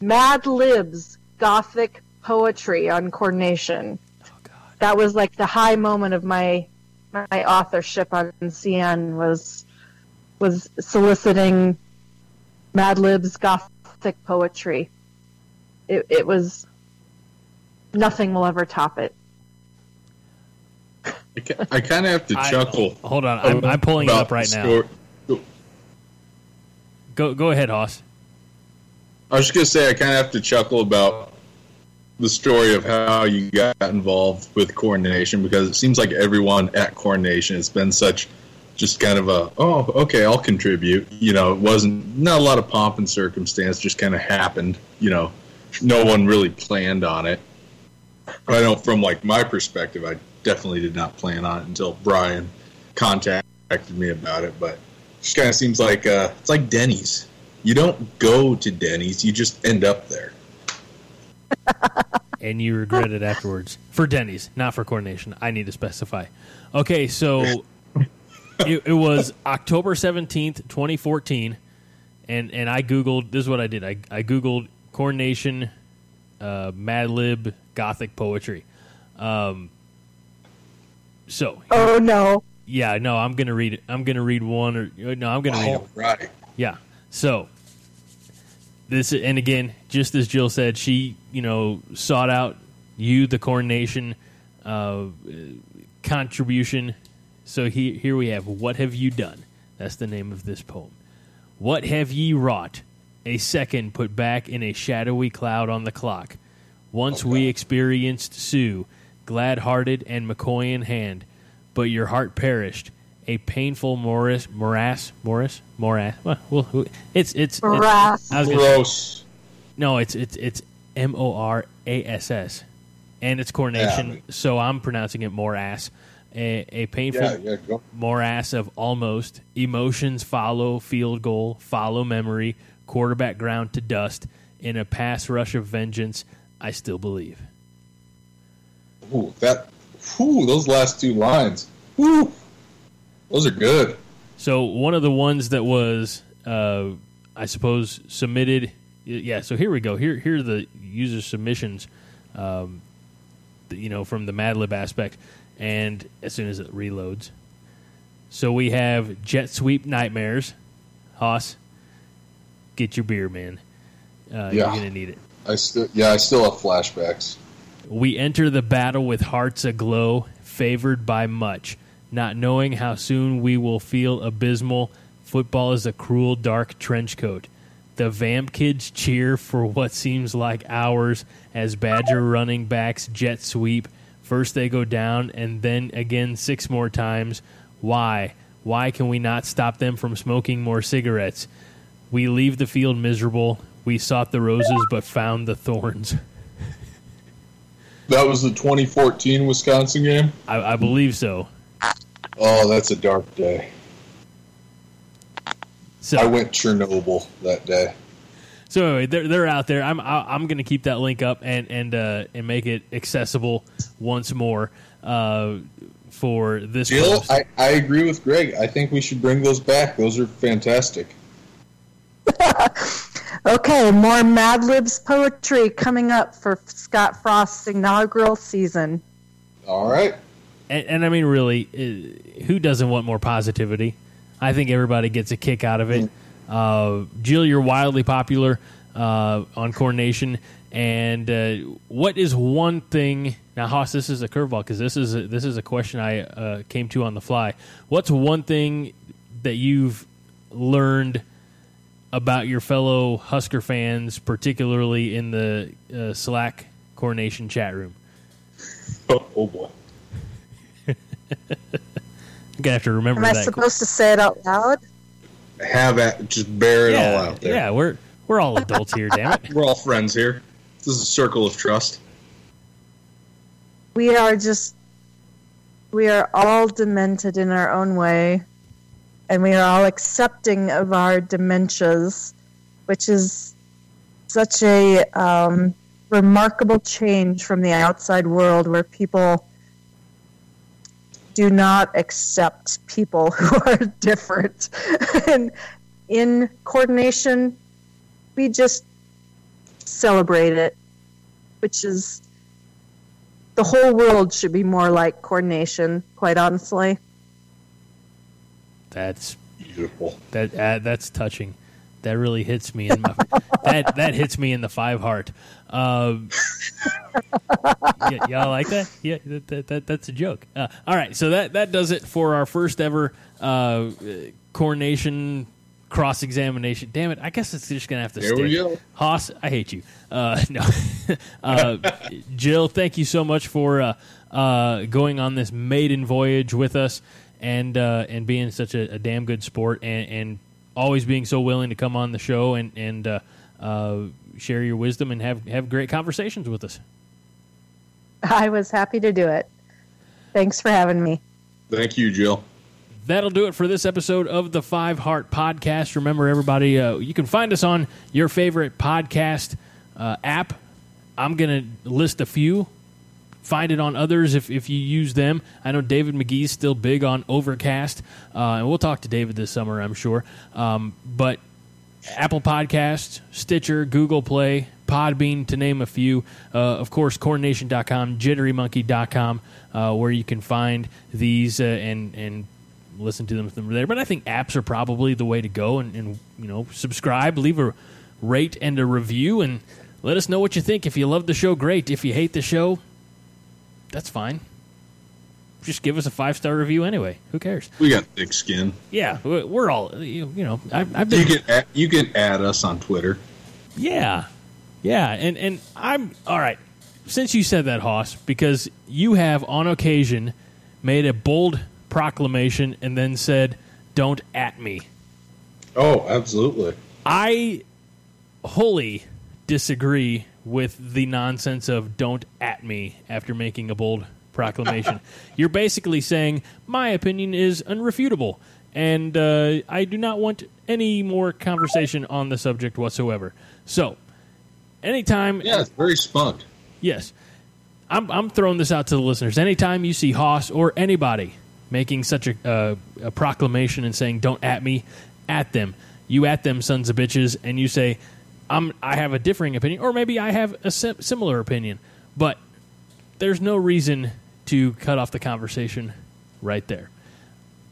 Mad Libs Gothic poetry on coordination. Nation. Oh, that was like the high moment of my my authorship on CN was was soliciting Mad Libs Gothic poetry. It, it was nothing will ever top it. I kind of have to I, chuckle. Hold on, I'm, I'm pulling it up right now. Go go ahead, Hoss. I was just gonna say I kind of have to chuckle about the story of how you got involved with Corn Nation because it seems like everyone at Corn Nation has been such just kind of a oh okay I'll contribute. You know, it wasn't not a lot of pomp and circumstance, just kind of happened. You know, no one really planned on it. I know from like my perspective, I definitely did not plan on it until Brian contacted me about it. But it just kind of seems like uh, it's like Denny's. You don't go to Denny's, you just end up there. And you regret it afterwards. For Denny's, not for Corn Nation. I need to specify. Okay, so [laughs] it, it, was October 17th, 2014. And, and I Googled, this is what I did. I, I Googled Corn Nation, uh, Mad Lib, Gothic poetry. Um, so. Oh no. Yeah, no, I'm gonna read it. I'm gonna read one or no, I'm gonna read it. Right. Yeah. So this and again, just as Jill said, she you know sought out you, the Corn Nation uh, contribution. So he, here we have what have you done? That's the name of this poem. What have ye wrought? A second put back in a shadowy cloud on the clock. Once we experienced Suh, glad hearted and McCoy in hand, but your heart perished. A painful Morris morass Morris morass. Well, well it's it's morass. It's, Gross. no, it's it's it's M O R A S S, and it's Corn Nation. Yeah. So I'm pronouncing it morass. A, a painful yeah, yeah, morass of almost emotions follow field goal, follow memory, quarterback ground to dust in a pass rush of vengeance. I still believe. Ooh, that, ooh, those last two lines. Ooh, those are good. So one of the ones that was, uh, I suppose, submitted. Yeah. So here we go. Here, here are the user submissions. Um, you know, from the Madlib aspect and as soon as it reloads. So we have Jet Sweep Nightmares. Hoss, get your beer, man. Uh, yeah. You're gonna need it. I still, yeah, I still have flashbacks. We enter the battle with hearts aglow, favored by much, not knowing how soon we will feel abysmal. Football is a cruel, dark trench coat. The Vamp kids cheer for what seems like hours as Badger running backs jet sweep First they go down, and then again six more times. Why? Why can we not stop them from smoking more cigarettes? We leave the field miserable. We sought the roses, but found the thorns. That was the 2014 Wisconsin game? I, I believe so. Oh, that's a dark day. So, I went Chernobyl that day. So anyway, they're they're out there. I'm I'm going to keep that link up and and uh, and make it accessible once more uh, for this. Jill, I, I agree with Greg. I think we should bring those back. Those are fantastic. [laughs] okay, more Mad Libs poetry coming up for Scott Frost's inaugural season. All right. And, and I mean, really, uh, who doesn't want more positivity? I think everybody gets a kick out of it. Uh, Jill, you're wildly popular uh, on Corn Nation. And uh, what is one thing? Now, Hoss, this is a curveball because this is a, this is a question I uh, came to on the fly. What's one thing that you've learned about your fellow Husker fans, particularly in the uh, Slack Corn Nation chat room? Oh, oh boy. I'm gonna have to remember. Am I supposed to say it out loud? have at just bear it yeah, all out there. Yeah, we're we're all adults here, damn it. [laughs] We're all friends here. This is a circle of trust. We are just we are all demented in our own way and we are all accepting of our dementias, which is such a um, remarkable change from the outside world where people do not accept people [laughs] who are different. and in Corn Nation, we just celebrate it, which is the whole world should be more like Corn Nation, quite honestly. That's beautiful. That uh, that's touching. That really hits me in my [laughs] that that hits me in the five heart. Um, yeah, y'all like that? Yeah, that, that, that that's a joke. Uh, all right, so that that does it for our first ever uh, Corn Nation cross examination. Damn it! I guess it's just gonna have to there stick. We go. Hoss, I hate you. Uh, [laughs] no, uh, Jill, thank you so much for uh, uh, going on this maiden voyage with us and and being such a, a, damn good sport and, and always being so willing to come on the show and and uh, uh, share your wisdom and have have great conversations with us. I was happy to do it. Thanks for having me. Thank you, Jill. That'll do it for this episode of the Five Heart Podcast. Remember, everybody, uh, you can find us on your favorite podcast uh, app. I'm going to list a few find it on others if, if you use them. I know David McGee's still big on Overcast, uh, and we'll talk to David this summer, I'm sure. Um, but Apple Podcasts, Stitcher, Google Play, Podbean, to name a few. Uh, of course, cornnation.com, jitterymonkey.com, uh, where you can find these uh, and and listen to them from there. But I think apps are probably the way to go. And, and you know, subscribe, leave a rate and a review, and let us know what you think. If you love the show, great. If you hate the show, that's fine. Just give us a five star review anyway. Who cares? We got thick skin. Yeah, we're all you, you know. I've, I've been. You can add, you can add us on Twitter. Yeah, yeah, and and I'm all right. Since you said that, Hoss, because you have on occasion made a bold proclamation and then said, "Don't at me." Oh, absolutely. I wholly disagree with the nonsense of "don't at me" after making a bold proclamation. [laughs] You're basically saying my opinion is unrefutable, and uh, I do not want any more conversation on the subject whatsoever. So, anytime, yeah, it's very spunked. Yes, I'm, I'm throwing this out to the listeners. Anytime you see Hoss or anybody making such a, uh, a proclamation and saying "don't at me," at them. You at them, sons of bitches, and you say, "I'm I have a differing opinion," or maybe I have a sim- similar opinion, but there's no reason to cut off the conversation right there.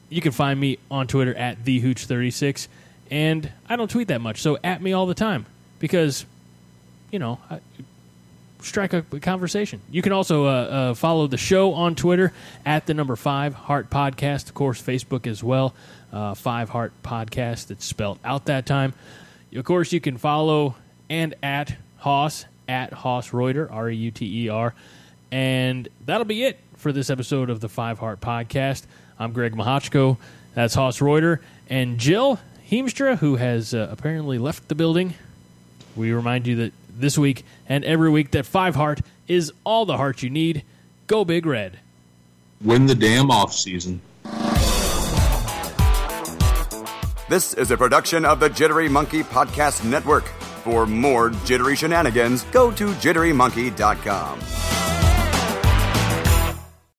You can find me on Twitter at thehooch36, and I don't tweet that much, so at me all the time because, you know, I, strike a conversation. You can also uh, uh, follow the show on Twitter at the number five Heart Podcast. Of course, Facebook as well. Uh, five Heart Podcast. It's spelled out that time. Of course, you can follow and at Hoss at Hoss Reuter R E U T E R, and that'll be it for this episode of the Five Heart Podcast. I'm Greg Mahochko. That's Hoss Reuter and Jill Heemstra, who has uh, apparently left the building. We remind you that this week and every week that Five Heart is all the heart you need. Go Big Red. Win the damn off season. This is a production of the Jittery Monkey Podcast Network. For more jittery shenanigans, go to jitterymonkey.com.